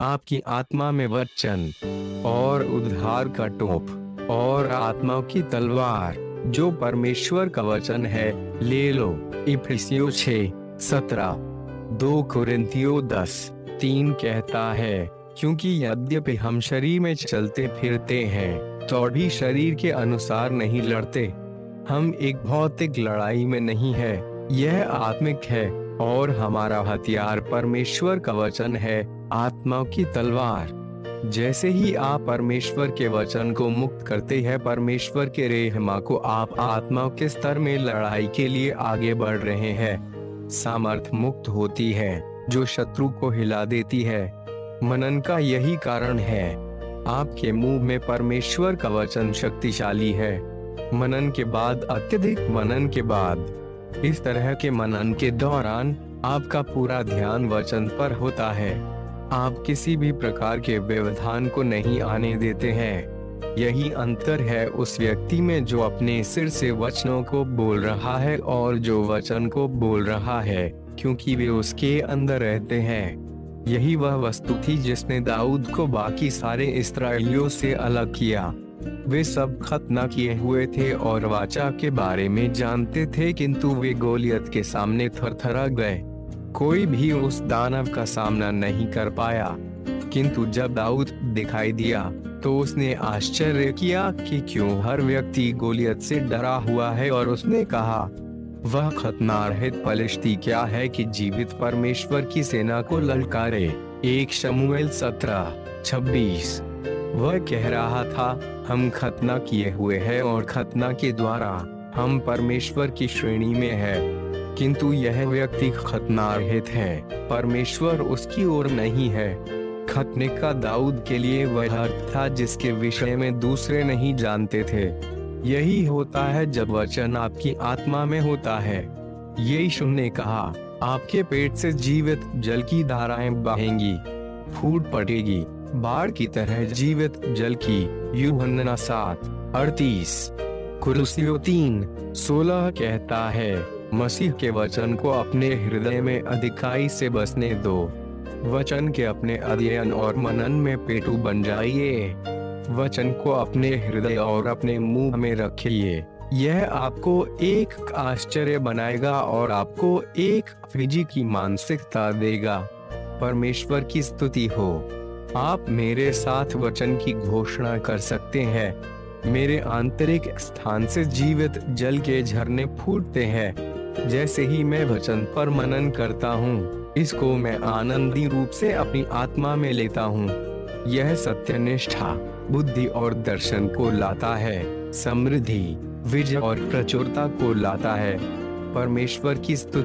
आपकी आत्मा में वचन और उद्धार का टोप और आत्मा की तलवार, जो परमेश्वर का वचन है, ले लो। इफिसियो छे, सत्रह। दो कुरिंथियो दस, तीन कहता है, क्योंकि यद्यपि हम शरीर में चलते फिरते हैं तो भी शरीर के अनुसार नहीं लड़ते। हम एक भौतिक लड़ाई में नहीं है, यह आत्मिक है और हमारा हथियार परमेश्वर का वचन है, आत्मा की तलवार। जैसे ही आप परमेश्वर के वचन को मुक्त करते हैं, परमेश्वर के रेहमा को आप आत्मा के स्तर में लड़ाई के लिए आगे बढ़ रहे हैं। सामर्थ मुक्त होती है, जो शत्रु को हिला देती है। मनन का यही कारण है। आपके मुँह में परमेश्वर का वचन शक्तिशाली है। मनन के बाद, अत्यधिक मनन के बाद इस तरह के मनन के दौरान आपका पूरा ध्यान वचन पर होता है। आप किसी भी प्रकार के व्यवधान को नहीं आने देते हैं। यही अंतर है उस व्यक्ति में जो अपने सिर से वचनों को बोल रहा है और जो वचन को बोल रहा है, क्योंकि वे उसके अंदर रहते हैं। यही वह वस्तु थी जिसने दाऊद को बाकी सारे इसराइलियों से अलग किया। वे सब खतना किए हुए थे और वाचा के बारे में जानते थे, किंतु वे गोलियत के सामने थरथरा गए। कोई भी उस दानव का सामना नहीं कर पाया। किंतु जब दाऊद दिखाई दिया तो उसने आश्चर्य किया कि क्यों हर व्यक्ति गोलियत से डरा हुआ है और उसने कहा, वह खतनारहित पलिश्ती क्या है कि जीवित परमेश्वर की सेना को ललकारे? एक शमुएल सत्रह, छब्बीस। वह कह रहा था, हम खतना किए हुए हैं और खतना के द्वारा हम परमेश्वर की श्रेणी में है। किंतु यह व्यक्ति खतनारहित है। परमेश्वर उसकी ओर नहीं है। खतने का दाऊद के लिए वह अर्थ था जिसके विषय में दूसरे नहीं जानते थे। यही होता है जब वचन आपकी आत्मा में होता है। यही ने कहा, आपके पेट से जीवित जल की धाराएँ बहेंगी, फूट पड़ेगी। बाढ़ की तरह जीवित जल की यूहन्ना सात, अड़तीस। कुरुसियो तीन सोलह कहता है, मसीह के वचन को अपने हृदय में अधिकाई से बसने दो। वचन के अपने अध्ययन और मनन में पेटू बन जाइए। वचन को अपने हृदय और अपने मुँह में रखिए। यह आपको एक आश्चर्य बनाएगा और आपको एक फिजी की मानसिकता देगा। परमेश्वर की स्तुति हो। आप मेरे साथ वचन की घोषणा कर सकते हैं। मेरे आंतरिक स्थान से जीवित जल के झरने फूटते हैं। जैसे ही मैं वचन पर मनन करता हूँ, इसको मैं आनंदी रूप से अपनी आत्मा में लेता हूँ। यह सत्यनिष्ठा, बुद्धि और दर्शन को लाता है, समृद्धि, विजय और प्रचुरता को लाता है। परमेश्वर की स्तुति।